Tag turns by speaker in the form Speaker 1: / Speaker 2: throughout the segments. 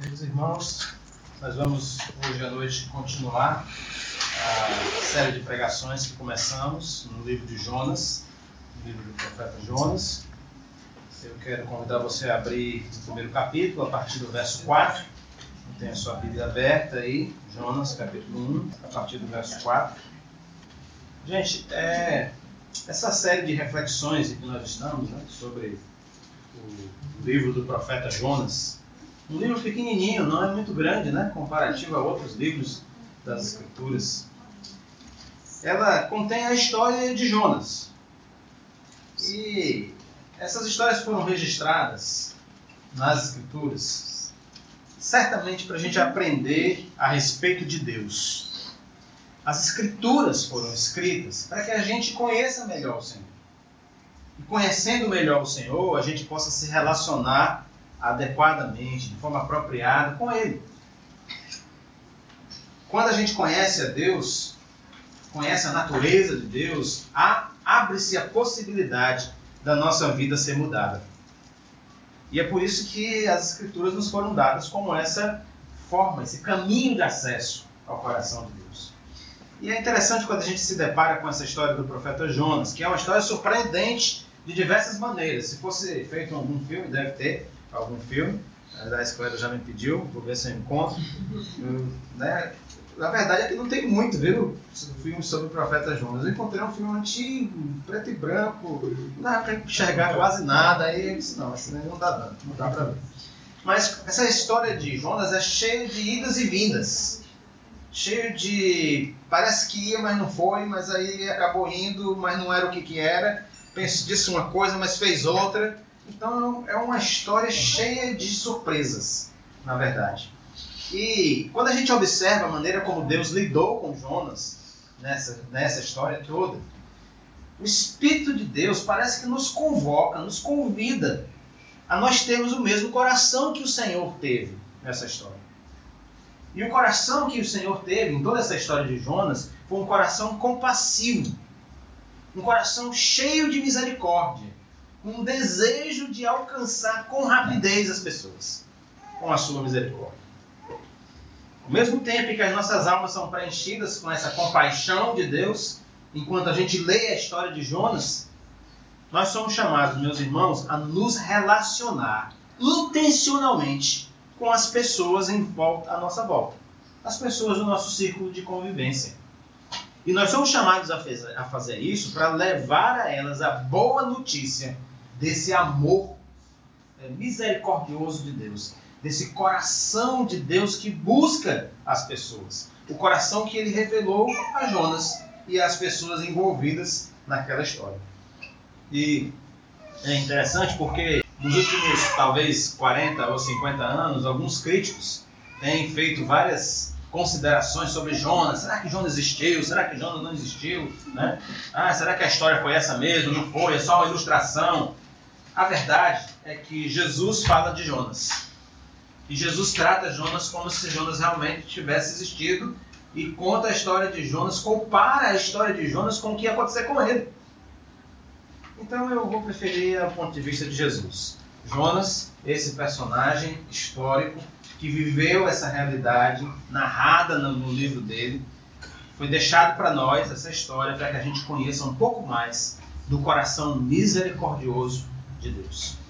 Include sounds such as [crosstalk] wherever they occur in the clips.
Speaker 1: Queridos irmãos, nós vamos hoje à noite continuar a série de pregações que começamos no livro de Jonas, no livro do profeta Jonas. Eu quero convidar você a abrir o primeiro capítulo, a partir do verso 4. Tem a sua Bíblia aberta aí, Jonas, capítulo 1, a partir do verso 4. Gente, é, essa série de reflexões em que nós estamos né, sobre o livro do profeta Jonas, um livro pequenininho, não é muito grande, né, comparativo a outros livros das Escrituras. Ela contém a história de Jonas. E essas histórias foram registradas nas Escrituras, certamente para a gente aprender a respeito de Deus. As Escrituras foram escritas para que a gente conheça melhor o Senhor. E conhecendo melhor o Senhor, a gente possa se relacionar adequadamente, de forma apropriada com Ele. Quando a gente conhece a Deus, conhece a natureza de Deus, abre-se a possibilidade da nossa vida ser mudada. E é por isso que as Escrituras nos foram dadas como essa forma, esse caminho de acesso ao coração de Deus. E é interessante quando a gente se depara com essa história do profeta Jonas, que é uma história surpreendente de diversas maneiras. Se fosse feito algum filme, deve ter algum filme. A escola já me pediu, vou ver se eu encontro. Eu, né, na verdade, aqui não tem muito, viu? Filme sobre o profeta Jonas. Eu encontrei um filme antigo, preto e branco, não dá para enxergar quase nada. Aí eu disse: não, assim não dá, não, não dá para ver. Mas essa história de Jonas é cheia de idas e vindas. Cheio de. Parece que ia, mas não foi, mas aí acabou indo, mas não era o que, que era. Disse uma coisa, mas fez outra. Então é uma história cheia de surpresas, na verdade. E quando a gente observa a maneira como Deus lidou com Jonas nessa, nessa história toda, o Espírito de Deus parece que nos convoca, nos convida a nós termos o mesmo coração que o Senhor teve nessa história. E o coração que o Senhor teve em toda essa história de Jonas foi um coração compassivo, um coração cheio de misericórdia, um desejo de alcançar com rapidez as pessoas, com a sua misericórdia. Ao mesmo tempo que as nossas almas são preenchidas com essa compaixão de Deus, enquanto a gente lê a história de Jonas, nós somos chamados, meus irmãos, a nos relacionar intencionalmente com as pessoas em volta, à nossa volta, as pessoas do nosso círculo de convivência. E nós somos chamados a fazer isso para levar a elas a boa notícia desse amor é, misericordioso de Deus, desse coração de Deus que busca as pessoas. O coração que ele revelou a Jonas e às pessoas envolvidas naquela história. E é interessante porque nos últimos talvez 40 ou 50 anos, alguns críticos têm feito várias considerações sobre Jonas. Será que Jonas existiu? Será que Jonas não existiu? Né? Ah, será que a história foi essa mesmo? Não foi? É só uma ilustração. A verdade é que Jesus fala de Jonas. E Jesus trata Jonas como se Jonas realmente tivesse existido e conta a história de Jonas, compara a história de Jonas com o que ia acontecer com ele. Então eu vou preferir o ponto de vista de Jesus. Jonas, esse personagem histórico que viveu essa realidade narrada no livro dele, foi deixado para nós essa história para que a gente conheça um pouco mais do coração misericordioso de Deus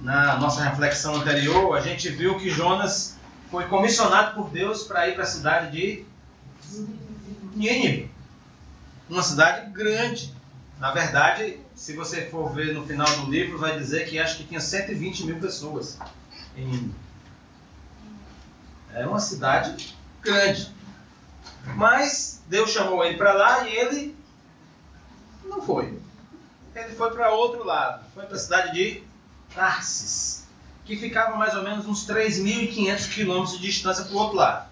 Speaker 1: na nossa reflexão anterior, a gente viu que Jonas foi comissionado por Deus para ir para a cidade de Nínive. Uma cidade grande. Na verdade, se você for ver no final do livro, vai dizer que acho que tinha 120 mil pessoas em Nínive. É uma cidade grande. Mas Deus chamou ele para lá e ele não foi. Ele foi para outro lado. Foi para a cidade de Tarsis, que ficava mais ou menos uns 3.500 quilômetros de distância para o outro lado.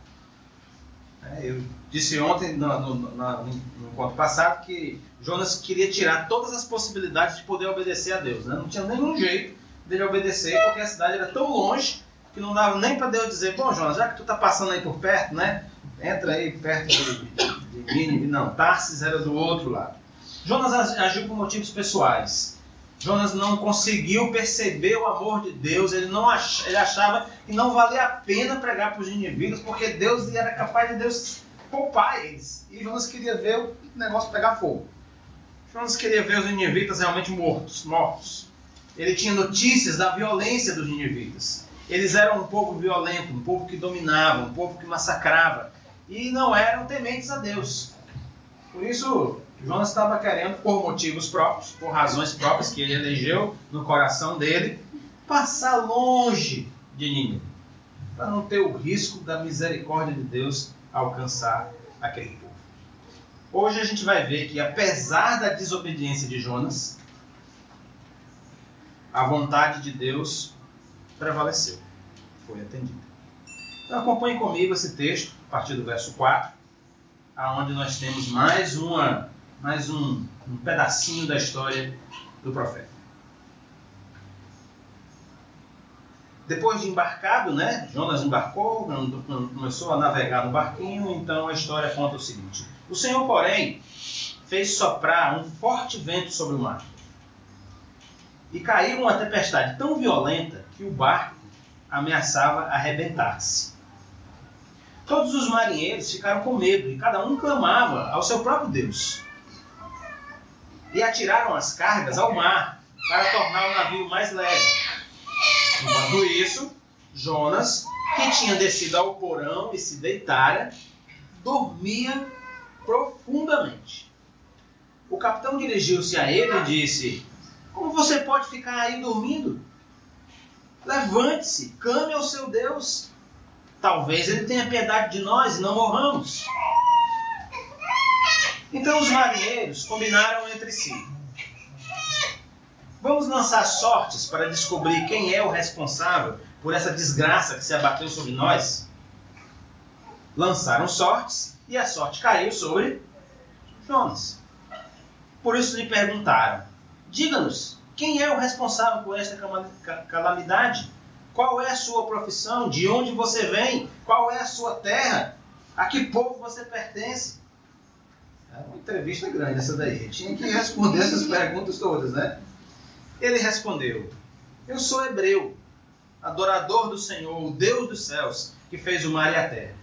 Speaker 1: É, eu disse ontem, no, no, no, no encontro passado, que Jonas queria tirar todas as possibilidades de poder obedecer a Deus. Né? Não tinha nenhum jeito dele obedecer, porque a cidade era tão longe que não dava nem para Deus dizer: Bom, Jonas, já que tu está passando aí por perto, né? Entra aí perto de, de Nínive. Não, Tarsis era do outro lado. Jonas agiu por motivos pessoais. Jonas não conseguiu perceber o amor de Deus, ele, não ach, ele achava que não valia a pena pregar para os ninivitas, porque Deus era capaz de Deus poupar eles. E Jonas queria ver o negócio pegar fogo. Jonas queria ver os ninivitas realmente mortos, mortos. Ele tinha notícias da violência dos ninivitas. Eles eram um povo violento, um povo que dominava, um povo que massacrava. E não eram tementes a Deus. Por isso, Jonas estava querendo, por motivos próprios, por razões próprias que ele elegeu no coração dele, passar longe de Nínive, para não ter o risco da misericórdia de Deus alcançar aquele povo. Hoje a gente vai ver que, apesar da desobediência de Jonas, a vontade de Deus prevaleceu, foi atendida. Então acompanhe comigo esse texto, a partir do verso 4, aonde nós temos mais uma mais um, um pedacinho da história do profeta. Depois de embarcado, né? Jonas embarcou, começou a navegar no barquinho, então a história conta o seguinte: O Senhor, porém, fez soprar um forte vento sobre o mar. E caiu uma tempestade tão violenta que o barco ameaçava arrebentar-se. Todos os marinheiros ficaram com medo e cada um clamava ao seu próprio Deus e atiraram as cargas ao mar para tornar o navio mais leve. Enquanto isso, Jonas, que tinha descido ao porão e se deitara, dormia profundamente. O capitão dirigiu-se a ele e disse: Como você pode ficar aí dormindo? Levante-se, clame ao seu Deus. Talvez ele tenha piedade de nós e não morramos. Então os marinheiros combinaram entre si. Vamos lançar sortes para descobrir quem é o responsável por essa desgraça que se abateu sobre nós? Lançaram sortes e a sorte caiu sobre Jonas. Por isso lhe perguntaram: Diga-nos, quem é o responsável por esta calamidade? Qual é a sua profissão? De onde você vem? Qual é a sua terra? A que povo você pertence? É uma entrevista grande essa daí. Tinha que responder essas perguntas todas, né? Ele respondeu: Eu sou hebreu, adorador do Senhor, o Deus dos céus, que fez o mar e a terra.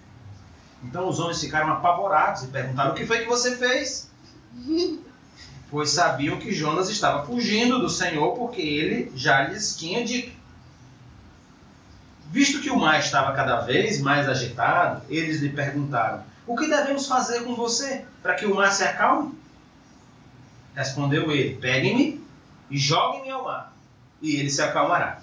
Speaker 1: Então os homens ficaram apavorados e perguntaram: O que foi que você fez? [laughs] Pois sabiam que Jonas estava fugindo do Senhor, porque ele já lhes tinha dito. Visto que o mar estava cada vez mais agitado, eles lhe perguntaram: o que devemos fazer com você para que o mar se acalme? Respondeu ele: Peguem-me e joguem-me ao mar, e ele se acalmará.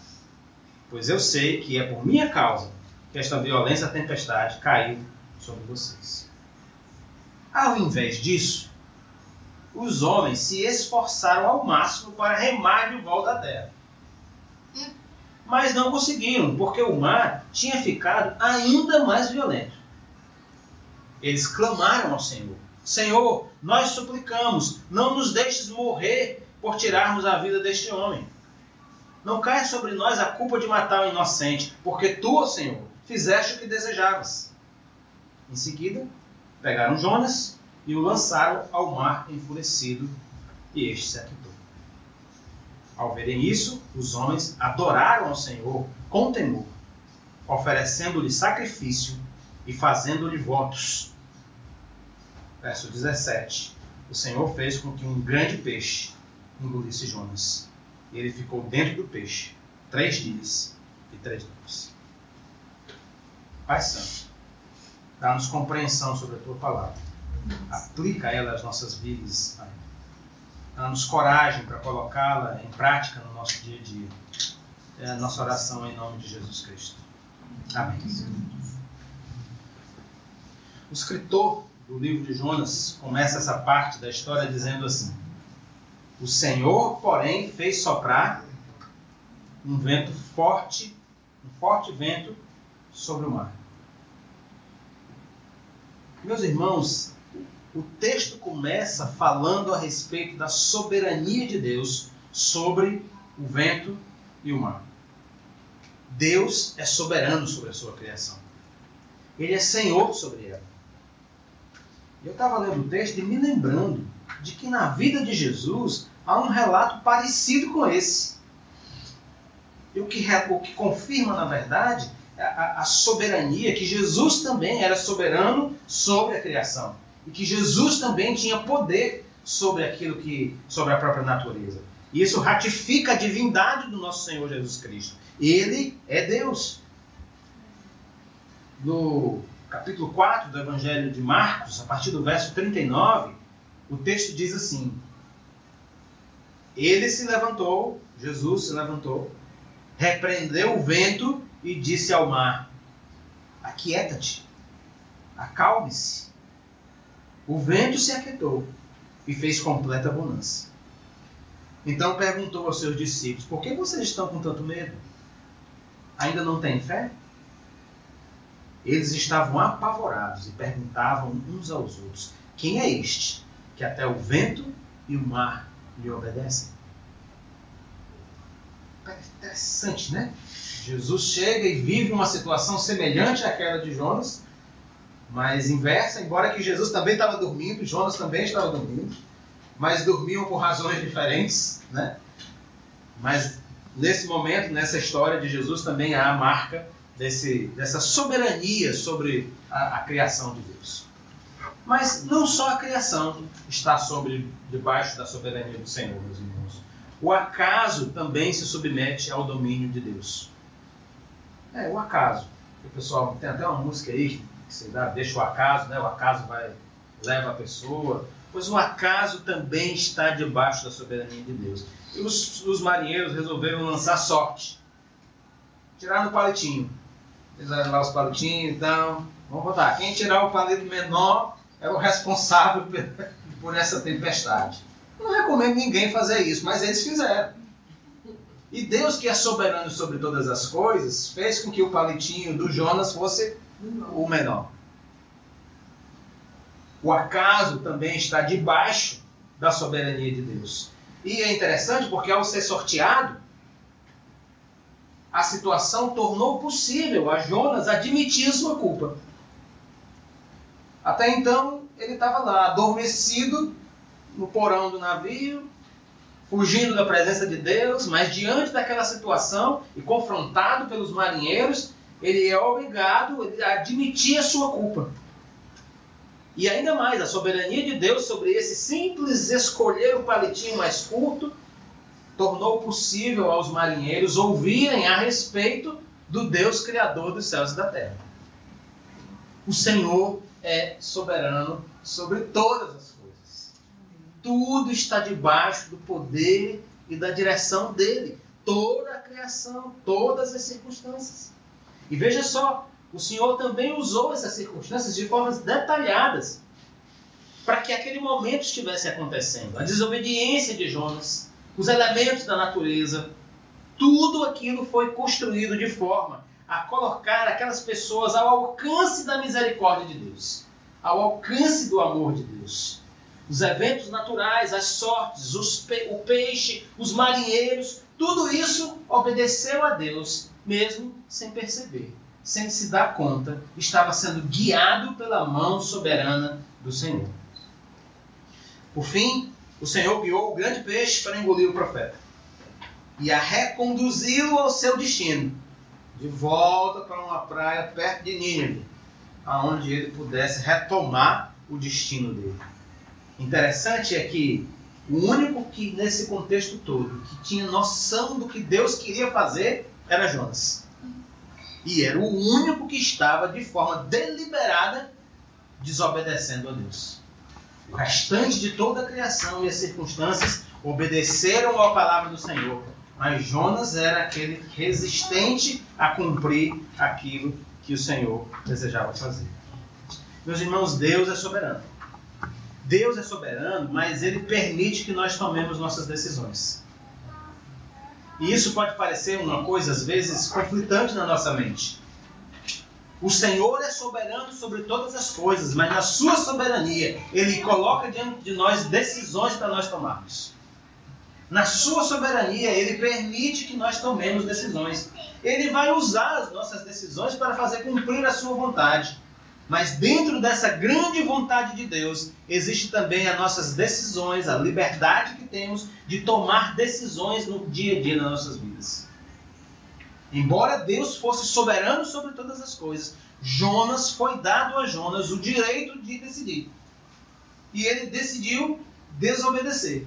Speaker 1: Pois eu sei que é por minha causa que esta violência tempestade caiu sobre vocês. Ao invés disso, os homens se esforçaram ao máximo para remar de volta à terra. Mas não conseguiram, porque o mar tinha ficado ainda mais violento. Eles clamaram ao Senhor: Senhor, nós suplicamos, não nos deixes morrer por tirarmos a vida deste homem. Não caia sobre nós a culpa de matar o inocente, porque tu, Senhor, fizeste o que desejavas. Em seguida, pegaram Jonas e o lançaram ao mar enfurecido, e este se aquietou. Ao verem isso, os homens adoraram ao Senhor com temor, oferecendo-lhe sacrifício e fazendo-lhe votos. Verso 17. O Senhor fez com que um grande peixe engolisse Jonas. E ele ficou dentro do peixe três dias e três noites. Pai Santo, dá-nos compreensão sobre a tua palavra. Aplica ela às nossas vidas. Dá-nos coragem para colocá-la em prática no nosso dia a dia. É a nossa oração em nome de Jesus Cristo. Amém. O escritor do livro de Jonas começa essa parte da história dizendo assim: O Senhor, porém, fez soprar um vento forte, um forte vento sobre o mar. Meus irmãos, o texto começa falando a respeito da soberania de Deus sobre o vento e o mar. Deus é soberano sobre a sua criação. Ele é senhor sobre ela. Eu estava lendo o texto e me lembrando de que na vida de Jesus há um relato parecido com esse. E o que, o que confirma, na verdade, a, a soberania, que Jesus também era soberano sobre a criação. E que Jesus também tinha poder sobre aquilo que. sobre a própria natureza. E isso ratifica a divindade do nosso Senhor Jesus Cristo. Ele é Deus. No capítulo 4 do Evangelho de Marcos, a partir do verso 39, o texto diz assim: Ele se levantou, Jesus se levantou, repreendeu o vento e disse ao mar: Aquieta-te, acalme-se. O vento se aquietou e fez completa bonança. Então perguntou aos seus discípulos: Por que vocês estão com tanto medo? Ainda não têm fé? Eles estavam apavorados e perguntavam uns aos outros: Quem é este que até o vento e o mar lhe obedecem? Interessante, né? Jesus chega e vive uma situação semelhante àquela de Jonas, mas inversa, embora que Jesus também estava dormindo, Jonas também estava dormindo, mas dormiam por razões diferentes, né? Mas nesse momento, nessa história de Jesus, também há a marca desse, dessa soberania sobre a, a criação de Deus. Mas não só a criação está sobre debaixo da soberania do Senhor, meus irmãos. O acaso também se submete ao domínio de Deus. É, o acaso. O pessoal tem até uma música aí que você dá, deixa o acaso, né? O acaso vai leva a pessoa. Pois o acaso também está debaixo da soberania de Deus. E os, os marinheiros resolveram lançar sorte. Tirar no palitinho. Fizeram lá os palitinhos, então. Vamos botar. Quem tirar o palito menor é o responsável [laughs] por essa tempestade. Não recomendo ninguém fazer isso, mas eles fizeram. E Deus, que é soberano sobre todas as coisas, fez com que o palitinho do Jonas fosse o menor. O acaso também está debaixo da soberania de Deus. E é interessante porque, ao ser sorteado, a situação tornou possível a Jonas admitir sua culpa. Até então, ele estava lá, adormecido no porão do navio, fugindo da presença de Deus, mas diante daquela situação e confrontado pelos marinheiros, ele é obrigado a admitir a sua culpa. E ainda mais, a soberania de Deus sobre esse simples escolher o palitinho mais curto tornou possível aos marinheiros ouvirem a respeito do Deus Criador dos céus e da terra. O Senhor é soberano sobre todas as coisas. Tudo está debaixo do poder e da direção dele. Toda a criação, todas as circunstâncias. E veja só, o Senhor também usou essas circunstâncias de formas detalhadas para que aquele momento estivesse acontecendo. A desobediência de Jonas, os elementos da natureza, tudo aquilo foi construído de forma a colocar aquelas pessoas ao alcance da misericórdia de Deus, ao alcance do amor de Deus. Os eventos naturais, as sortes, pe o peixe, os marinheiros, tudo isso obedeceu a Deus, mesmo sem perceber sem se dar conta, estava sendo guiado pela mão soberana do Senhor. Por fim, o Senhor guiou o grande peixe para engolir o profeta e a reconduzi-lo ao seu destino, de volta para uma praia perto de Nínive, aonde ele pudesse retomar o destino dele. Interessante é que o único que nesse contexto todo que tinha noção do que Deus queria fazer era Jonas. E era o único que estava de forma deliberada desobedecendo a Deus. O restante de toda a criação e as circunstâncias obedeceram à palavra do Senhor. Mas Jonas era aquele resistente a cumprir aquilo que o Senhor desejava fazer. Meus irmãos, Deus é soberano. Deus é soberano, mas ele permite que nós tomemos nossas decisões. E isso pode parecer uma coisa, às vezes, conflitante na nossa mente. O Senhor é soberano sobre todas as coisas, mas na sua soberania, Ele coloca diante de nós decisões para nós tomarmos. Na sua soberania, Ele permite que nós tomemos decisões. Ele vai usar as nossas decisões para fazer cumprir a sua vontade. Mas dentro dessa grande vontade de Deus, existe também as nossas decisões, a liberdade que temos de tomar decisões no dia a dia das nossas vidas. Embora Deus fosse soberano sobre todas as coisas, Jonas foi dado a Jonas o direito de decidir. E ele decidiu desobedecer.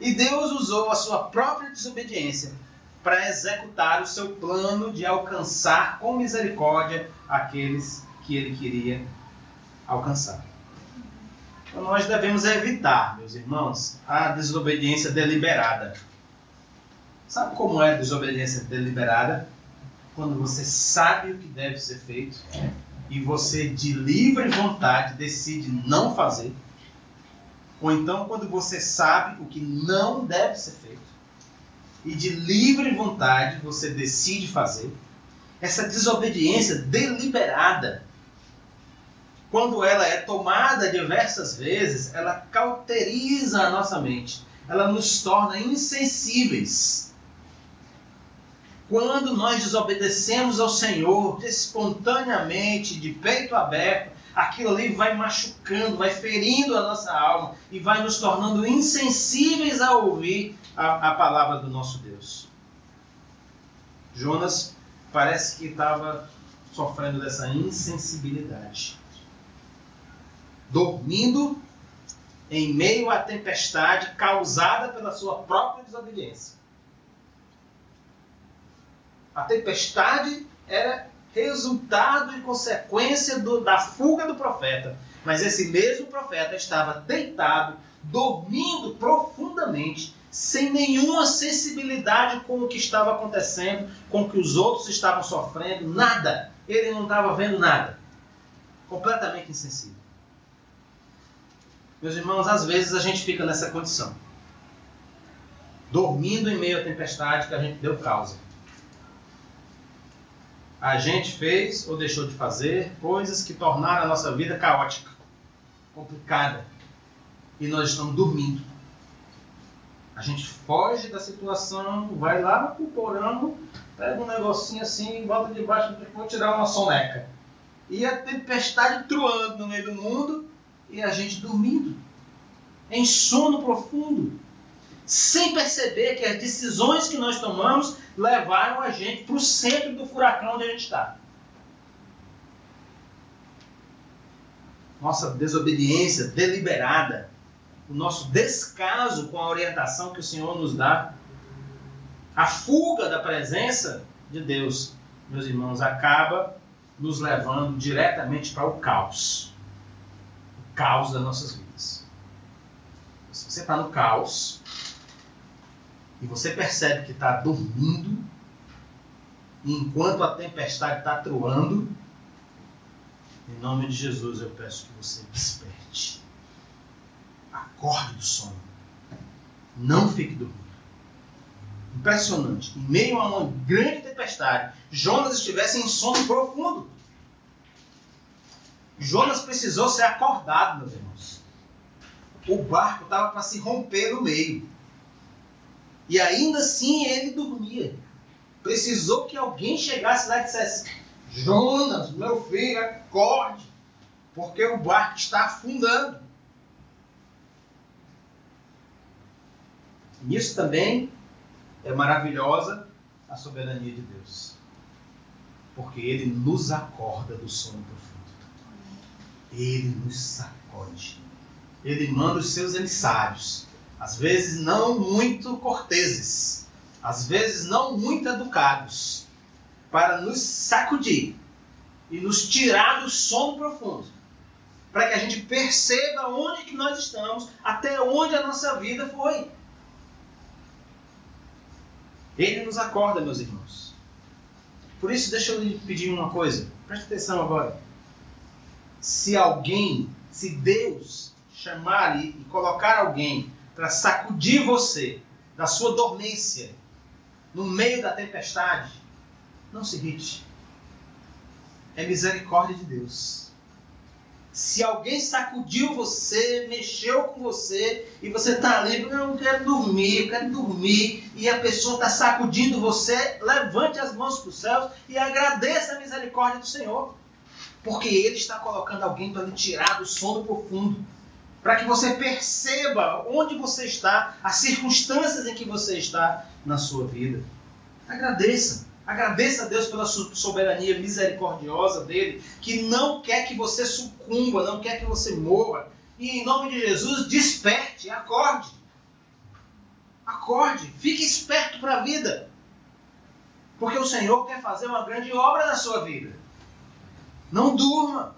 Speaker 1: E Deus usou a sua própria desobediência para executar o seu plano de alcançar com misericórdia aqueles que ele queria alcançar. Então nós devemos evitar, meus irmãos, a desobediência deliberada. Sabe como é desobediência deliberada? Quando você sabe o que deve ser feito e você de livre vontade decide não fazer. Ou então quando você sabe o que não deve ser feito e de livre vontade você decide fazer. Essa desobediência deliberada quando ela é tomada diversas vezes, ela cauteriza a nossa mente, ela nos torna insensíveis. Quando nós desobedecemos ao Senhor espontaneamente, de peito aberto, aquilo ali vai machucando, vai ferindo a nossa alma e vai nos tornando insensíveis a ouvir a, a palavra do nosso Deus. Jonas parece que estava sofrendo dessa insensibilidade dormindo em meio à tempestade causada pela sua própria desobediência. A tempestade era resultado e consequência do, da fuga do profeta. Mas esse mesmo profeta estava deitado, dormindo profundamente, sem nenhuma sensibilidade com o que estava acontecendo, com o que os outros estavam sofrendo, nada. Ele não estava vendo nada. Completamente insensível. Meus irmãos, às vezes a gente fica nessa condição. Dormindo em meio à tempestade que a gente deu causa. A gente fez ou deixou de fazer coisas que tornaram a nossa vida caótica, complicada. E nós estamos dormindo. A gente foge da situação, vai lá pro porão, pega um negocinho assim, volta debaixo, vou tirar uma soneca. E a tempestade truando no meio do mundo, e a gente dormindo, em sono profundo, sem perceber que as decisões que nós tomamos levaram a gente para o centro do furacão onde a gente está. Nossa desobediência deliberada, o nosso descaso com a orientação que o Senhor nos dá, a fuga da presença de Deus, meus irmãos, acaba nos levando diretamente para o caos caos das nossas vidas. Se você está no caos e você percebe que está dormindo, enquanto a tempestade está truando, em nome de Jesus eu peço que você desperte. Acorde do sono. Não fique dormindo. Impressionante. Em meio a uma grande tempestade, Jonas estivesse em sono profundo. Jonas precisou ser acordado, meus irmãos. O barco estava para se romper no meio. E ainda assim ele dormia. Precisou que alguém chegasse lá e dissesse: Jonas, meu filho, acorde, porque o barco está afundando. Nisso também é maravilhosa a soberania de Deus. Porque ele nos acorda do sono profundo ele nos sacode. Ele manda os seus emissários, às vezes não muito corteses, às vezes não muito educados, para nos sacudir e nos tirar do sono profundo, para que a gente perceba onde que nós estamos, até onde a nossa vida foi. Ele nos acorda, meus irmãos. Por isso, deixa eu lhe pedir uma coisa. Preste atenção agora se alguém, se Deus chamar e, colocar alguém para sacudir você da sua dormência no meio da tempestade, não se irrite. É misericórdia de Deus. Se alguém sacudiu você, mexeu com você e você está ali, eu não quero dormir, eu quero dormir, e a pessoa está sacudindo você, levante as mãos para os céus e agradeça a misericórdia do Senhor. Porque ele está colocando alguém para lhe tirar do sono profundo. Para que você perceba onde você está, as circunstâncias em que você está na sua vida. Agradeça. Agradeça a Deus pela soberania misericordiosa dele, que não quer que você sucumba, não quer que você morra. E em nome de Jesus, desperte, acorde. Acorde, fique esperto para a vida. Porque o Senhor quer fazer uma grande obra na sua vida. Não durma.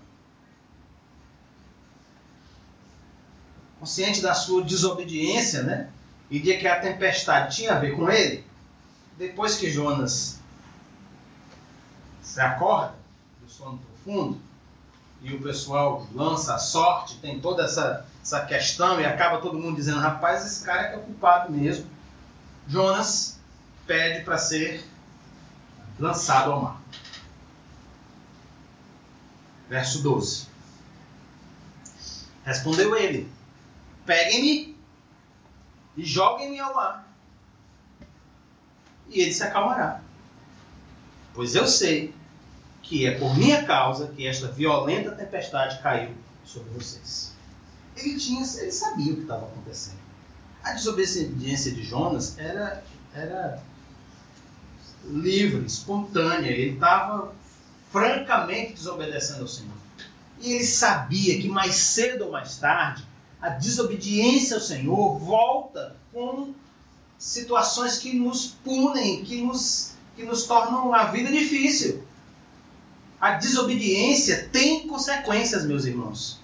Speaker 1: Consciente da sua desobediência, né? E de que a tempestade tinha a ver com ele, depois que Jonas se acorda do sono profundo e o pessoal lança a sorte, tem toda essa, essa questão e acaba todo mundo dizendo: rapaz, esse cara é é culpado mesmo. Jonas pede para ser lançado ao mar. Verso 12. Respondeu ele: Peguem-me e joguem-me ao mar, e ele se acalmará. Pois eu sei que é por minha causa que esta violenta tempestade caiu sobre vocês. Ele, tinha, ele sabia o que estava acontecendo. A desobediência de Jonas era, era livre, espontânea. Ele estava francamente desobedecendo ao Senhor. E ele sabia que mais cedo ou mais tarde a desobediência ao Senhor volta com situações que nos punem, que nos, que nos tornam a vida difícil. A desobediência tem consequências, meus irmãos.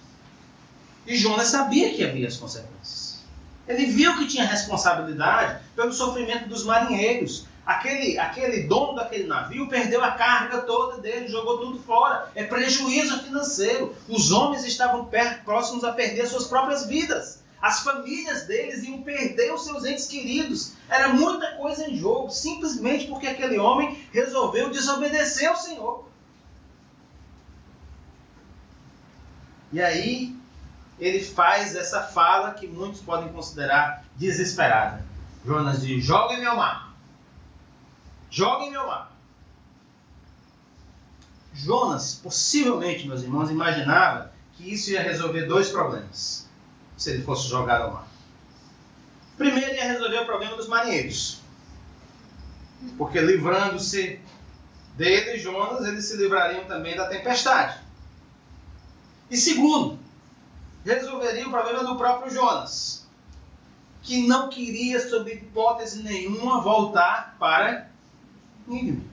Speaker 1: E Jonas sabia que havia as consequências. Ele viu que tinha responsabilidade pelo sofrimento dos marinheiros. Aquele, aquele dono daquele navio perdeu a carga toda dele, jogou tudo fora. É prejuízo financeiro. Os homens estavam próximos a perder suas próprias vidas. As famílias deles iam perder os seus entes queridos. Era muita coisa em jogo, simplesmente porque aquele homem resolveu desobedecer ao Senhor. E aí ele faz essa fala que muitos podem considerar desesperada. Jonas diz: Joga-me ao mar. Joguem-me ao mar. Jonas, possivelmente, meus irmãos, imaginava que isso ia resolver dois problemas se ele fosse jogado ao mar. Primeiro, ia resolver o problema dos marinheiros. Porque livrando-se dele, Jonas, eles se livrariam também da tempestade. E segundo, resolveria o problema do próprio Jonas, que não queria, sob hipótese nenhuma, voltar para Nínive.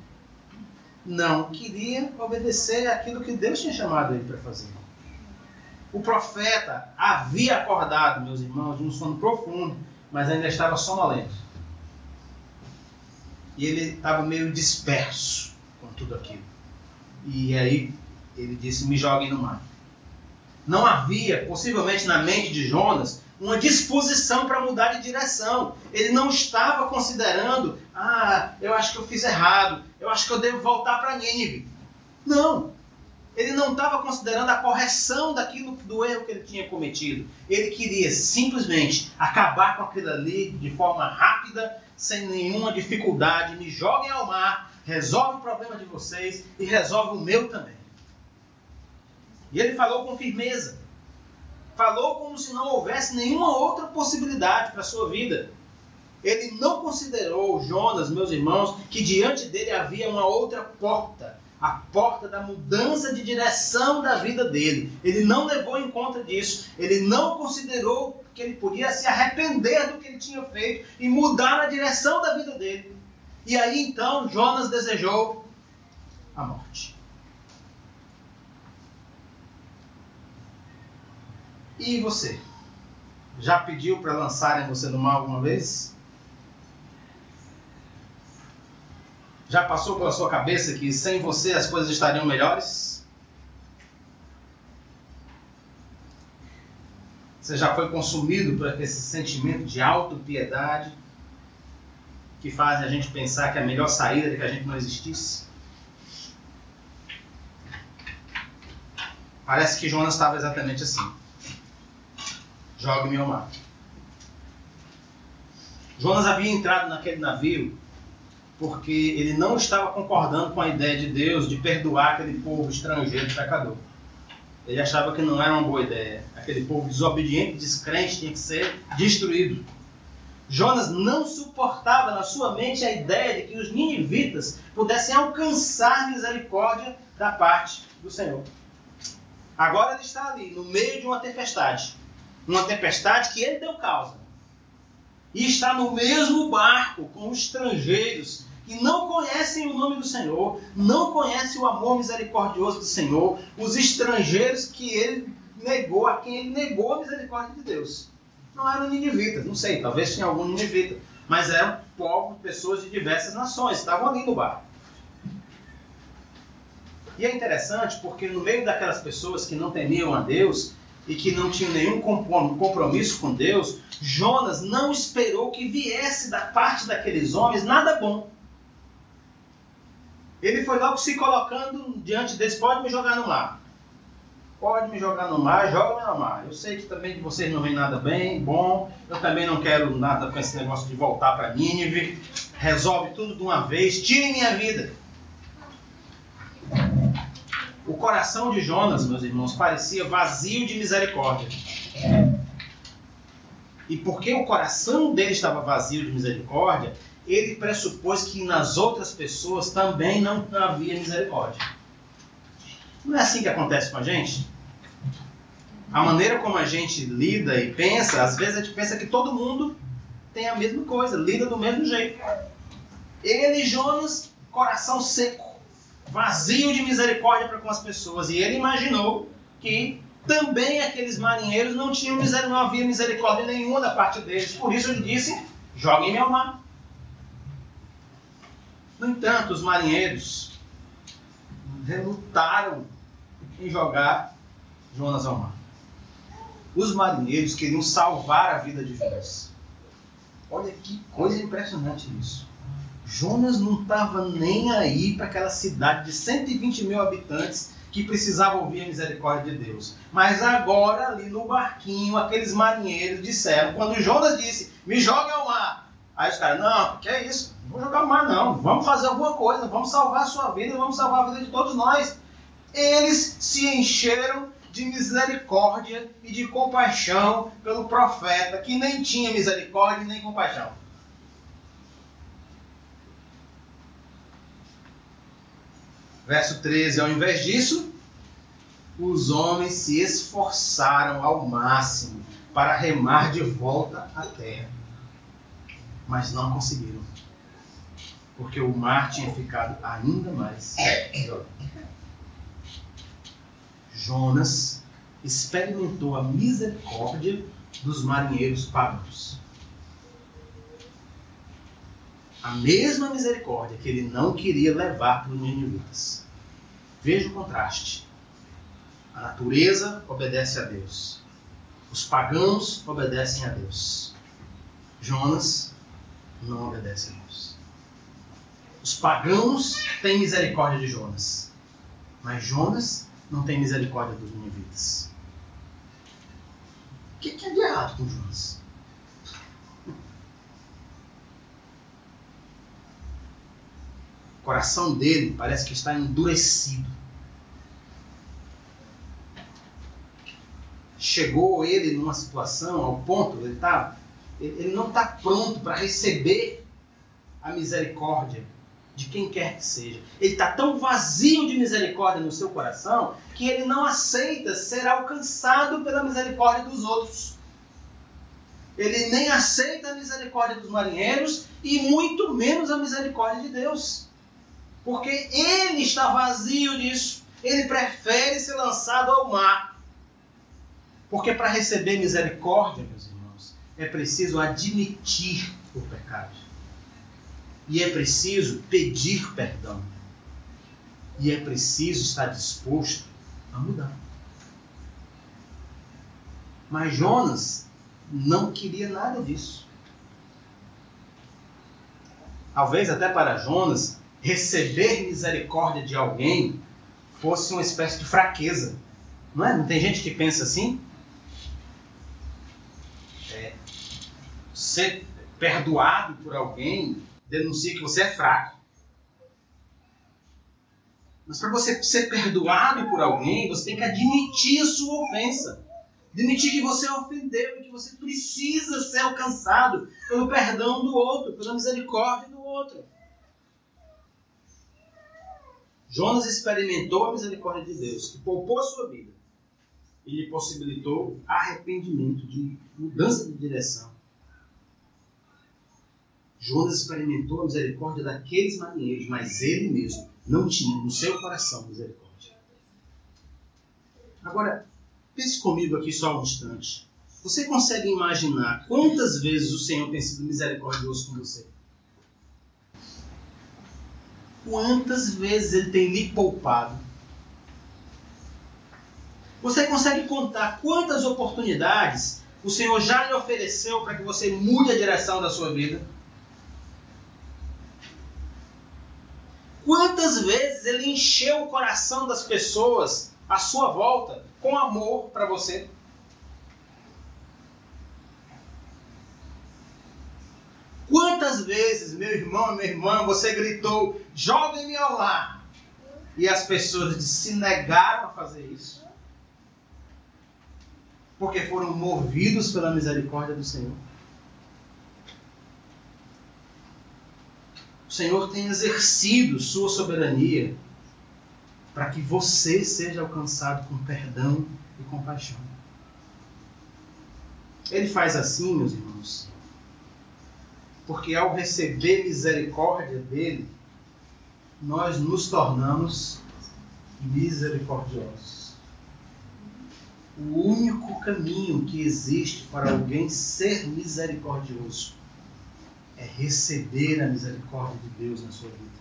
Speaker 1: Não queria obedecer aquilo que Deus tinha chamado ele para fazer. O profeta havia acordado, meus irmãos, de um sono profundo, mas ainda estava sonolento. E ele estava meio disperso com tudo aquilo. E aí ele disse: Me joguem no mar não havia, possivelmente na mente de Jonas, uma disposição para mudar de direção. Ele não estava considerando, ah, eu acho que eu fiz errado, eu acho que eu devo voltar para Nínive. Não. Ele não estava considerando a correção daquilo do erro que ele tinha cometido. Ele queria simplesmente acabar com aquilo ali de forma rápida, sem nenhuma dificuldade. Me joguem ao mar, resolve o problema de vocês e resolve o meu também. E ele falou com firmeza. Falou como se não houvesse nenhuma outra possibilidade para a sua vida. Ele não considerou, Jonas, meus irmãos, que diante dele havia uma outra porta a porta da mudança de direção da vida dele. Ele não levou em conta disso. Ele não considerou que ele podia se arrepender do que ele tinha feito e mudar a direção da vida dele. E aí então Jonas desejou a morte. E você? Já pediu para lançarem você no mar alguma vez? Já passou pela sua cabeça que sem você as coisas estariam melhores? Você já foi consumido por esse sentimento de autopiedade que faz a gente pensar que a melhor saída é que a gente não existisse? Parece que Jonas estava exatamente assim jogue-me ao mar. Jonas havia entrado naquele navio porque ele não estava concordando com a ideia de Deus de perdoar aquele povo estrangeiro pecador. Ele achava que não era uma boa ideia. Aquele povo desobediente, descrente, tinha que ser destruído. Jonas não suportava na sua mente a ideia de que os ninivitas pudessem alcançar misericórdia da parte do Senhor. Agora ele está ali, no meio de uma tempestade. Uma tempestade que ele deu causa. E está no mesmo barco com os estrangeiros que não conhecem o nome do Senhor, não conhecem o amor misericordioso do Senhor, os estrangeiros que ele negou, a quem ele negou a misericórdia de Deus. Não eram ninivitas, não sei, talvez tinha algum ninivita, mas eram povos, pessoas de diversas nações, estavam ali no barco. E é interessante porque no meio daquelas pessoas que não temiam a Deus e que não tinham nenhum compromisso com Deus, Jonas não esperou que viesse da parte daqueles homens nada bom. Ele foi logo se colocando diante deles: pode me jogar no mar. Pode me jogar no mar, joga-me no mar. Eu sei que também de vocês não vem nada bem, bom. Eu também não quero nada com esse negócio de voltar para Nínive. Resolve tudo de uma vez, tire minha vida. O coração de Jonas, meus irmãos, parecia vazio de misericórdia. E porque o coração dele estava vazio de misericórdia, ele pressupôs que nas outras pessoas também não havia misericórdia. Não é assim que acontece com a gente? A maneira como a gente lida e pensa, às vezes a gente pensa que todo mundo tem a mesma coisa, lida do mesmo jeito. Ele, Jonas, coração seco, vazio de misericórdia para com as pessoas. E ele imaginou que também aqueles marinheiros não tinham misericórdia, não havia misericórdia nenhuma da parte deles. Por isso ele disse: joguem-me ao mar. No entanto, os marinheiros relutaram em jogar Jonas ao mar. Os marinheiros queriam salvar a vida de Jonas. Olha que coisa impressionante isso. Jonas não estava nem aí para aquela cidade de 120 mil habitantes que precisava ouvir a misericórdia de Deus. Mas agora, ali no barquinho, aqueles marinheiros disseram, quando Jonas disse, me jogue ao mar. Aí os caras, não, que é isso? Não vou jogar ao mar não. Vamos fazer alguma coisa, vamos salvar a sua vida, vamos salvar a vida de todos nós. Eles se encheram de misericórdia e de compaixão pelo profeta, que nem tinha misericórdia nem compaixão. Verso 13: Ao invés disso, os homens se esforçaram ao máximo para remar de volta à terra, mas não conseguiram, porque o mar tinha ficado ainda mais. Jonas experimentou a misericórdia dos marinheiros pagãos. A mesma misericórdia que ele não queria levar para os ninivitas. Veja o contraste. A natureza obedece a Deus. Os pagãos obedecem a Deus. Jonas não obedece a Deus. Os pagãos têm misericórdia de Jonas. Mas Jonas não tem misericórdia dos ninivitas. O que, que é de errado com Jonas? O coração dele parece que está endurecido. Chegou ele numa situação ao ponto, ele, tá, ele não está pronto para receber a misericórdia de quem quer que seja. Ele está tão vazio de misericórdia no seu coração que ele não aceita ser alcançado pela misericórdia dos outros. Ele nem aceita a misericórdia dos marinheiros e muito menos a misericórdia de Deus. Porque ele está vazio disso. Ele prefere ser lançado ao mar. Porque para receber misericórdia, meus irmãos, é preciso admitir o pecado. E é preciso pedir perdão. E é preciso estar disposto a mudar. Mas Jonas não queria nada disso. Talvez até para Jonas, receber misericórdia de alguém fosse uma espécie de fraqueza. Não é? Não tem gente que pensa assim? É, ser perdoado por alguém denuncia que você é fraco. Mas para você ser perdoado por alguém, você tem que admitir a sua ofensa. Admitir que você ofendeu e que você precisa ser alcançado pelo perdão do outro, pela misericórdia do outro. Jonas experimentou a misericórdia de Deus, que poupou a sua vida e lhe possibilitou arrependimento, de mudança de direção. Jonas experimentou a misericórdia daqueles marinheiros, mas ele mesmo não tinha no seu coração misericórdia. Agora, pense comigo aqui só um instante. Você consegue imaginar quantas vezes o Senhor tem sido misericordioso com você? Quantas vezes ele tem lhe poupado? Você consegue contar quantas oportunidades o Senhor já lhe ofereceu para que você mude a direção da sua vida? Quantas vezes ele encheu o coração das pessoas à sua volta com amor para você? Vezes, meu irmão, minha irmã, você gritou: joguem-me ao lar? E as pessoas se negaram a fazer isso? Porque foram movidos pela misericórdia do Senhor. O Senhor tem exercido sua soberania para que você seja alcançado com perdão e compaixão. Ele faz assim, meus irmãos, porque ao receber misericórdia dele, nós nos tornamos misericordiosos. O único caminho que existe para alguém ser misericordioso é receber a misericórdia de Deus na sua vida.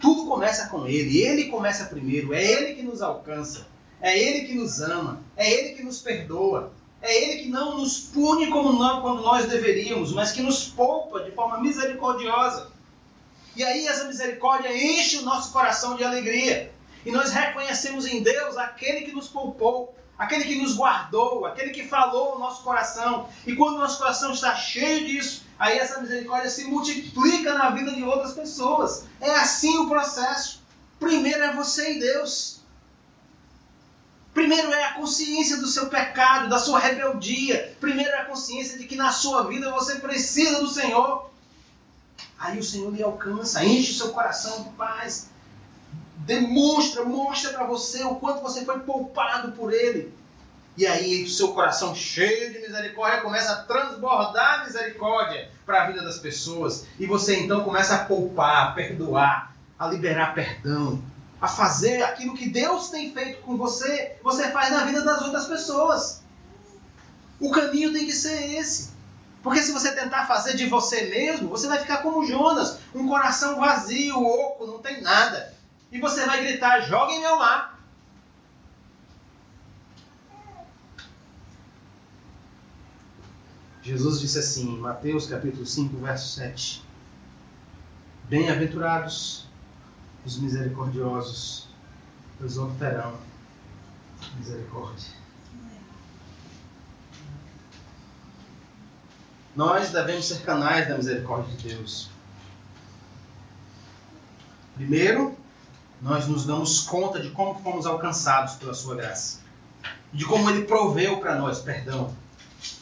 Speaker 1: Tudo começa com Ele, Ele começa primeiro, é Ele que nos alcança, é Ele que nos ama, é Ele que nos perdoa, é Ele que não nos pune como não quando nós deveríamos, mas que nos poupa de forma misericordiosa. E aí essa misericórdia enche o nosso coração de alegria. E nós reconhecemos em Deus aquele que nos poupou, aquele que nos guardou, aquele que falou o nosso coração. E quando o nosso coração está cheio disso, aí essa misericórdia se multiplica na vida de outras pessoas. É assim o processo. Primeiro é você e Deus. Primeiro é a consciência do seu pecado, da sua rebeldia. Primeiro é a consciência de que na sua vida você precisa do Senhor. Aí o Senhor lhe alcança, enche o seu coração de paz. Demonstra, mostra para você o quanto você foi poupado por Ele. E aí o seu coração cheio de misericórdia começa a transbordar misericórdia para a vida das pessoas. E você então começa a poupar, a perdoar, a liberar perdão, a fazer aquilo que Deus tem feito com você, você faz na vida das outras pessoas. O caminho tem que ser esse. Porque se você tentar fazer de você mesmo, você vai ficar como Jonas, um coração vazio, oco, não tem nada. E você vai gritar: joguem meu mar. Jesus disse assim, Mateus capítulo 5, verso 7. Bem-aventurados os misericordiosos, obterão misericórdia. Nós devemos ser canais da misericórdia de Deus. Primeiro, nós nos damos conta de como fomos alcançados pela Sua graça, de como Ele proveu para nós perdão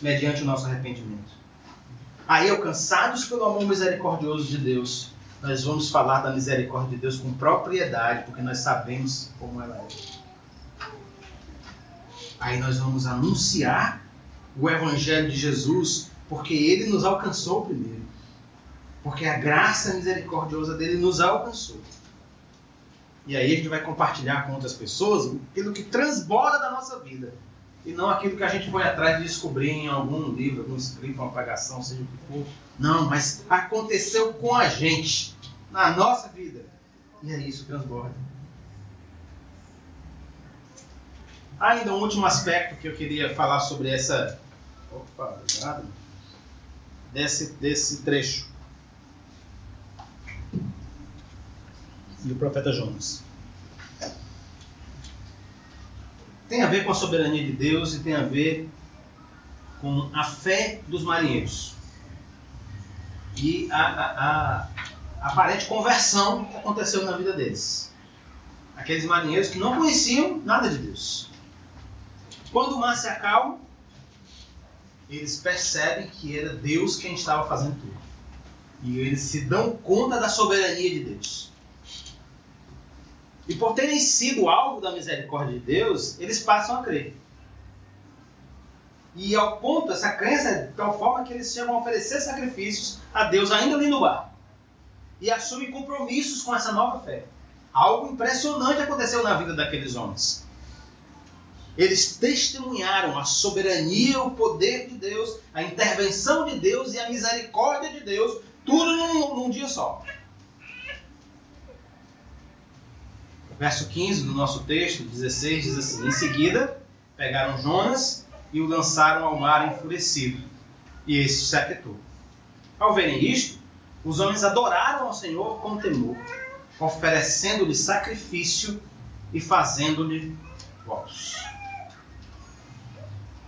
Speaker 1: mediante o nosso arrependimento. Aí, alcançados pelo amor misericordioso de Deus, nós vamos falar da misericórdia de Deus com propriedade, porque nós sabemos como ela é. Aí nós vamos anunciar o Evangelho de Jesus, porque ele nos alcançou primeiro. Porque a graça misericordiosa dele nos alcançou. E aí a gente vai compartilhar com outras pessoas aquilo que transborda da nossa vida. E não aquilo que a gente foi atrás de descobrir em algum livro, algum escrito, uma apagação, seja o que for. Não, mas aconteceu com a gente, na nossa vida. E é isso transborda. Há ainda um último aspecto que eu queria falar sobre essa. Opa, obrigado. Desse, desse trecho. E o profeta Jonas. Tem a ver com a soberania de Deus e tem a ver com a fé dos marinheiros. e a, a, a aparente conversão que aconteceu na vida deles. Aqueles marinheiros que não conheciam nada de Deus. Quando o mar se acalma, eles percebem que era Deus quem estava fazendo tudo. E eles se dão conta da soberania de Deus. E por terem sido alvo da misericórdia de Deus, eles passam a crer. E ao ponto, essa crença é de tal forma que eles chegam a oferecer sacrifícios a Deus ainda ali no bar. E assumem compromissos com essa nova fé. Algo impressionante aconteceu na vida daqueles homens. Eles testemunharam a soberania, o poder de Deus, a intervenção de Deus e a misericórdia de Deus, tudo num, num dia só. Verso 15 do nosso texto, 16, diz assim: Em seguida, pegaram Jonas e o lançaram ao mar enfurecido, e este se aquietou. Ao verem isto, os homens adoraram ao Senhor com temor, oferecendo-lhe sacrifício e fazendo-lhe votos.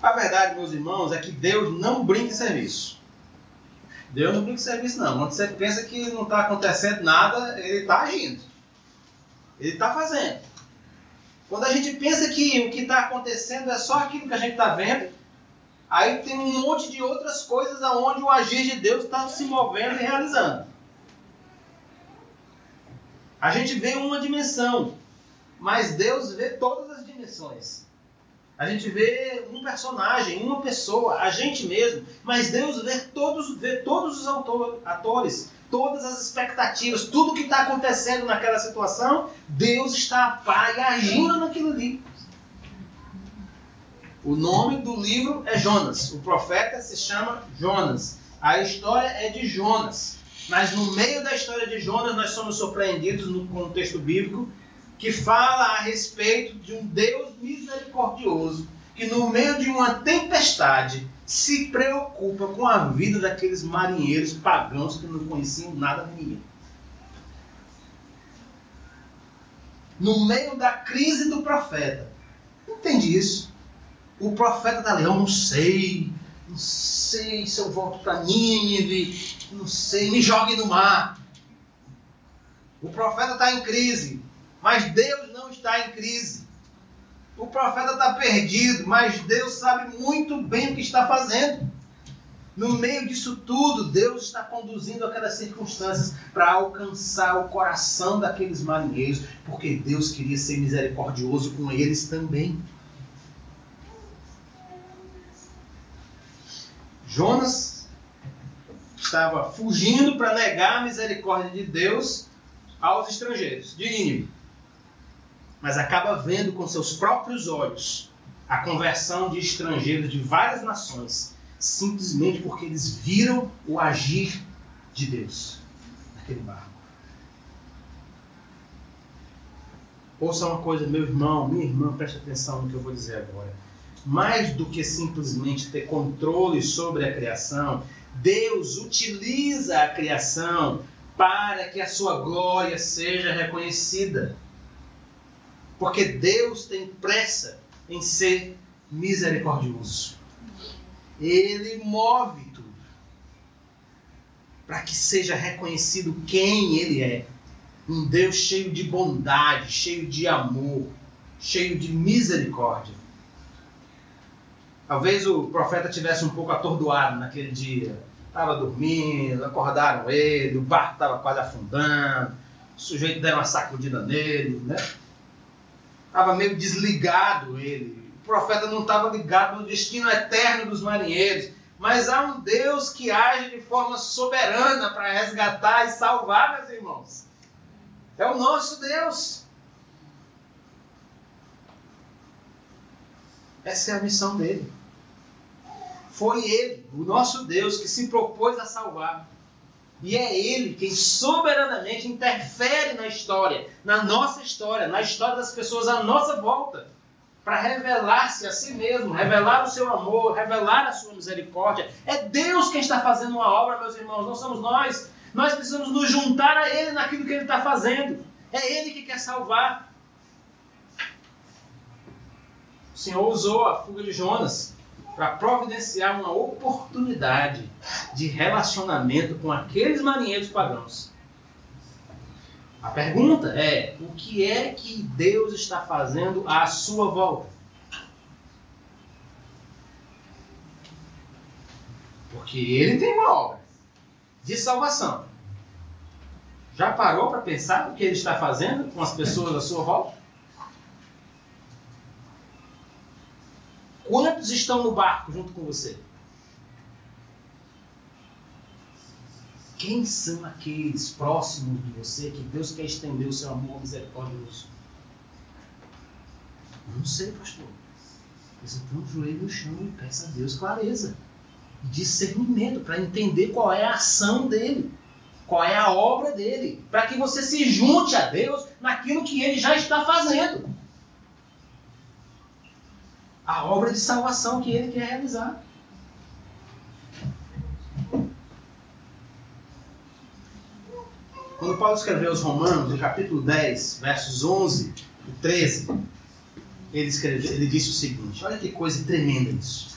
Speaker 1: A verdade, meus irmãos, é que Deus não brinca em serviço. Deus não brinca em serviço, não. Quando você pensa que não está acontecendo nada, Ele está agindo. Ele está fazendo. Quando a gente pensa que o que está acontecendo é só aquilo que a gente está vendo, aí tem um monte de outras coisas aonde o agir de Deus está se movendo e realizando. A gente vê uma dimensão, mas Deus vê todas as dimensões. A gente vê um personagem, uma pessoa, a gente mesmo, mas Deus vê todos, vê todos os atores, todas as expectativas, tudo que está acontecendo naquela situação, Deus está e agindo naquilo ali. O nome do livro é Jonas. O profeta se chama Jonas. A história é de Jonas. Mas no meio da história de Jonas, nós somos surpreendidos no contexto bíblico que fala a respeito de um Deus misericordioso que, no meio de uma tempestade, se preocupa com a vida daqueles marinheiros pagãos que não conheciam nada de ninguém. No meio da crise do profeta. Entende isso? O profeta está ali, eu não sei, não sei se eu volto para Nínive, não sei, me jogue no mar. O profeta está em crise. Mas Deus não está em crise. O profeta está perdido, mas Deus sabe muito bem o que está fazendo. No meio disso tudo, Deus está conduzindo aquelas circunstâncias para alcançar o coração daqueles marinheiros, porque Deus queria ser misericordioso com eles também. Jonas estava fugindo para negar a misericórdia de Deus aos estrangeiros de Nínive mas acaba vendo com seus próprios olhos a conversão de estrangeiros de várias nações, simplesmente porque eles viram o agir de Deus naquele barco. Ouça uma coisa, meu irmão, minha irmã, preste atenção no que eu vou dizer agora. Mais do que simplesmente ter controle sobre a criação, Deus utiliza a criação para que a sua glória seja reconhecida. Porque Deus tem pressa em ser misericordioso. Ele move tudo para que seja reconhecido quem Ele é. Um Deus cheio de bondade, cheio de amor, cheio de misericórdia. Talvez o profeta tivesse um pouco atordoado naquele dia. Estava dormindo, acordaram ele, o barco estava quase afundando, o sujeito deram uma sacudida nele, né? Estava meio desligado ele. O profeta não estava ligado no destino eterno dos marinheiros. Mas há um Deus que age de forma soberana para resgatar e salvar, meus irmãos. É o nosso Deus. Essa é a missão dele. Foi ele, o nosso Deus, que se propôs a salvar. E é Ele quem soberanamente interfere na história, na nossa história, na história das pessoas à nossa volta, para revelar-se a si mesmo, revelar o seu amor, revelar a sua misericórdia. É Deus quem está fazendo uma obra, meus irmãos, não somos nós. Nós precisamos nos juntar a Ele naquilo que Ele está fazendo. É Ele que quer salvar. O Senhor usou a fuga de Jonas para providenciar uma oportunidade de relacionamento com aqueles marinheiros pagãos. A pergunta é: o que é que Deus está fazendo à sua volta? Porque Ele tem uma obra de salvação. Já parou para pensar o que Ele está fazendo com as pessoas à sua volta? Quantos estão no barco junto com você? Quem são aqueles próximos de você que Deus quer estender o seu amor misericordioso? Não sei, pastor. Você põe o joelho no chão e peça a Deus clareza, discernimento, para entender qual é a ação dele, qual é a obra dele, para que você se junte a Deus naquilo que ele já está fazendo a obra de salvação que ele quer realizar. Quando Paulo escreveu aos Romanos, no capítulo 10, versos 11 e 13, ele, escreveu, ele disse o seguinte: olha que coisa tremenda isso.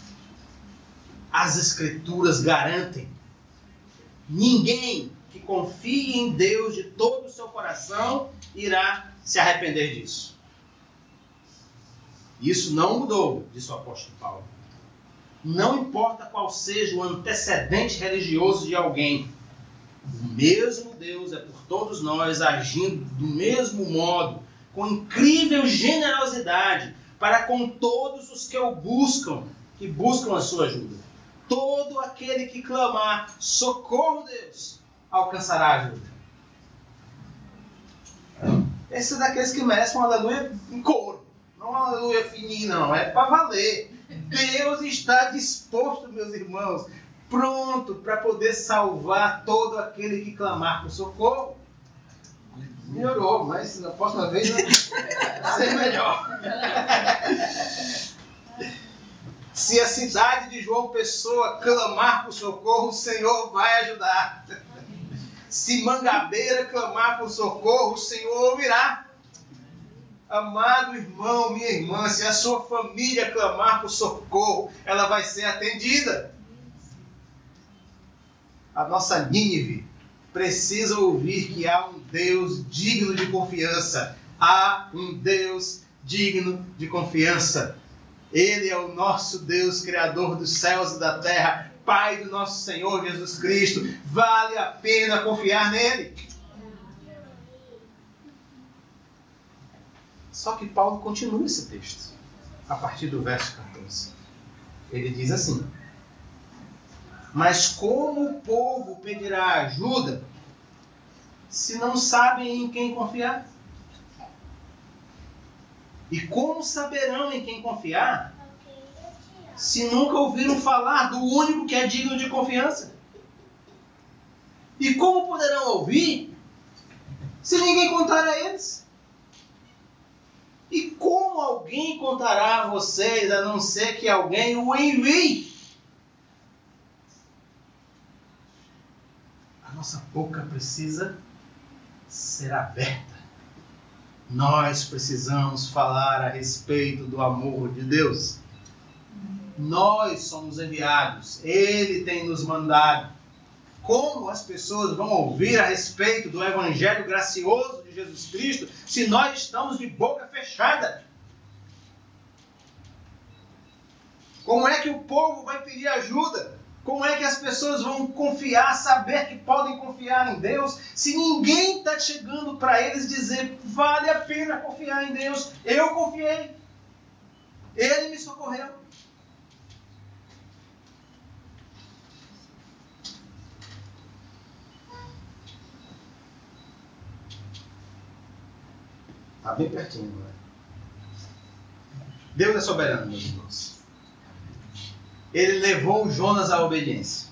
Speaker 1: As Escrituras garantem: ninguém que confie em Deus de todo o seu coração irá se arrepender disso. Isso não mudou, disse o apóstolo Paulo. Não importa qual seja o antecedente religioso de alguém, o mesmo Deus é por todos nós agindo do mesmo modo, com incrível generosidade, para com todos os que o buscam, que buscam a sua ajuda. Todo aquele que clamar, socorro Deus, alcançará ajuda. Esse é daqueles que merecem uma aleluia em coro. Não é uma aleluia fininha, não. É para valer. Deus está disposto, meus irmãos, pronto para poder salvar todo aquele que clamar por socorro. Melhorou, mas na próxima vez vai ser melhor. Se a cidade de João Pessoa clamar por socorro, o Senhor vai ajudar. Se Mangabeira clamar por socorro, o Senhor ouvirá. Amado irmão, minha irmã, se a sua família clamar por socorro, ela vai ser atendida. A nossa Nínive precisa ouvir que há um Deus digno de confiança. Há um Deus digno de confiança. Ele é o nosso Deus, Criador dos céus e da terra, Pai do nosso Senhor Jesus Cristo. Vale a pena confiar nele. Só que Paulo continua esse texto, a partir do verso 14. Ele diz assim: Mas como o povo pedirá ajuda se não sabem em quem confiar? E como saberão em quem confiar se nunca ouviram falar do único que é digno de confiança? E como poderão ouvir se ninguém contar a eles? E como alguém contará a vocês, a não ser que alguém o envie? A nossa boca precisa ser aberta. Nós precisamos falar a respeito do amor de Deus. Nós somos enviados, Ele tem nos mandado. Como as pessoas vão ouvir a respeito do Evangelho gracioso Jesus Cristo se nós estamos de boca fechada? Como é que o povo vai pedir ajuda? Como é que as pessoas vão confiar, saber que podem confiar em Deus, se ninguém está chegando para eles dizer vale a pena confiar em Deus? Eu confiei, Ele me socorreu. Está bem pertinho agora. Deus é soberano, meus irmãos. Ele levou Jonas à obediência.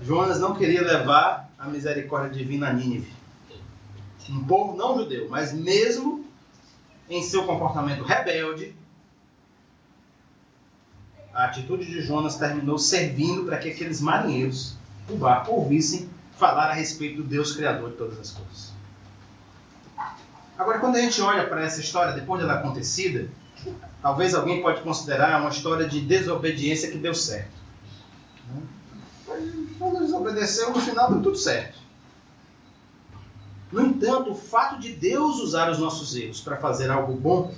Speaker 1: Jonas não queria levar a misericórdia divina a Nínive. Um povo não judeu, mas mesmo em seu comportamento rebelde, a atitude de Jonas terminou servindo para que aqueles marinheiros do barco ouvissem falar a respeito do Deus Criador de todas as coisas. Agora, quando a gente olha para essa história, depois dela acontecida, talvez alguém pode considerar uma história de desobediência que deu certo. Quando desobedeceu, no final deu tudo certo. No entanto, o fato de Deus usar os nossos erros para fazer algo bom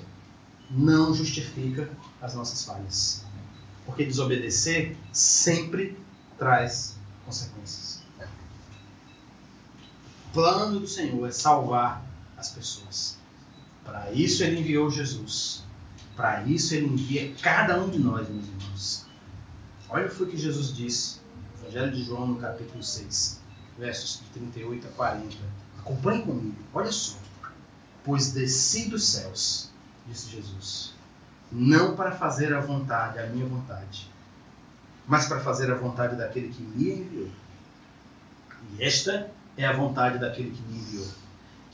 Speaker 1: não justifica as nossas falhas. Porque desobedecer sempre traz consequências. O plano do Senhor é salvar as pessoas. Para isso ele enviou Jesus. Para isso ele envia cada um de nós, meus irmãos. Olha o que foi que Jesus disse. Evangelho de João, no capítulo 6, versos de 38 a 40. Acompanhe comigo. Olha só. Pois desci dos céus, disse Jesus, não para fazer a vontade, a minha vontade, mas para fazer a vontade daquele que me enviou. E esta é a vontade daquele que me enviou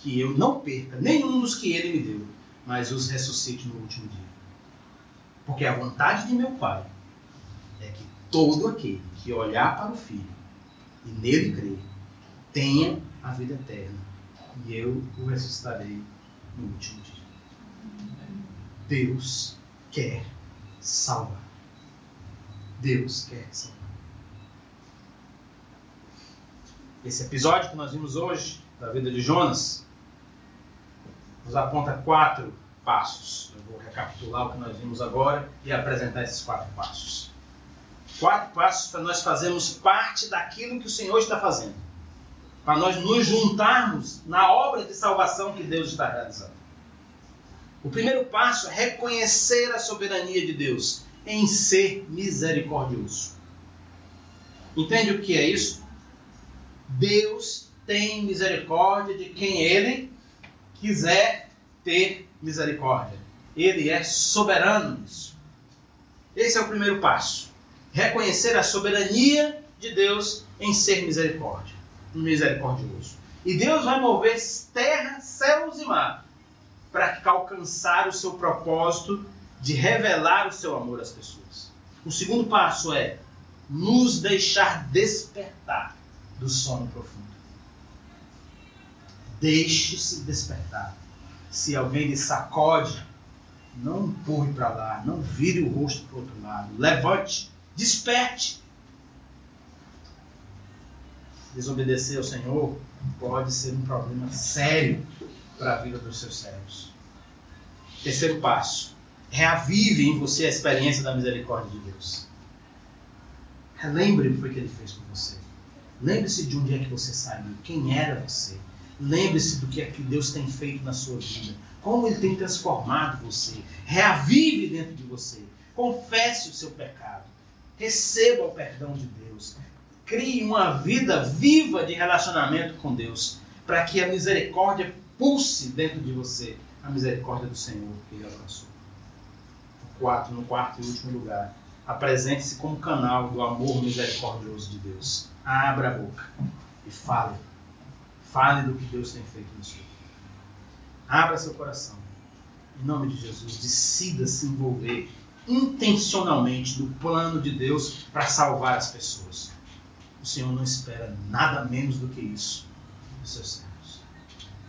Speaker 1: que eu não perca nenhum dos que ele me deu, mas os ressuscite no último dia. Porque a vontade de meu Pai é que todo aquele que olhar para o Filho e nele crer tenha a vida eterna, e eu o ressuscitarei no último dia. Deus quer salvar. Deus quer salvar. Esse episódio que nós vimos hoje, da vida de Jonas, nos aponta quatro passos. Eu vou recapitular o que nós vimos agora e apresentar esses quatro passos. Quatro passos para nós fazermos parte daquilo que o Senhor está fazendo. Para nós nos juntarmos na obra de salvação que Deus está realizando. O primeiro passo é reconhecer a soberania de Deus em ser misericordioso. Entende o que é isso? Deus tem misericórdia de quem ele quiser ter misericórdia. Ele é soberano nisso. Esse é o primeiro passo. Reconhecer a soberania de Deus em ser misericórdia, misericordioso. E Deus vai mover terra, céus e mar para alcançar o seu propósito de revelar o seu amor às pessoas. O segundo passo é nos deixar despertar do sono profundo. Deixe-se despertar. Se alguém lhe sacode, não empurre para lá, não vire o rosto para o outro lado. Levante, desperte. Desobedecer ao Senhor pode ser um problema sério para a vida dos seus servos. Terceiro passo: reavive em você a experiência da misericórdia de Deus. Relembre o que ele fez por você. Lembre-se de onde é que você saiu, quem era você. Lembre-se do que é que Deus tem feito na sua vida, como Ele tem transformado você. Reavive dentro de você. Confesse o seu pecado. Receba o perdão de Deus. Crie uma vida viva de relacionamento com Deus, para que a misericórdia pulse dentro de você a misericórdia do Senhor que Ele alcançou. Quarto, no quarto e último lugar, apresente-se como canal do amor misericordioso de Deus. Abra a boca e fale Fale do que Deus tem feito no seu vida. Abra seu coração. Em nome de Jesus, decida se envolver intencionalmente no plano de Deus para salvar as pessoas. O Senhor não espera nada menos do que isso do seu servo.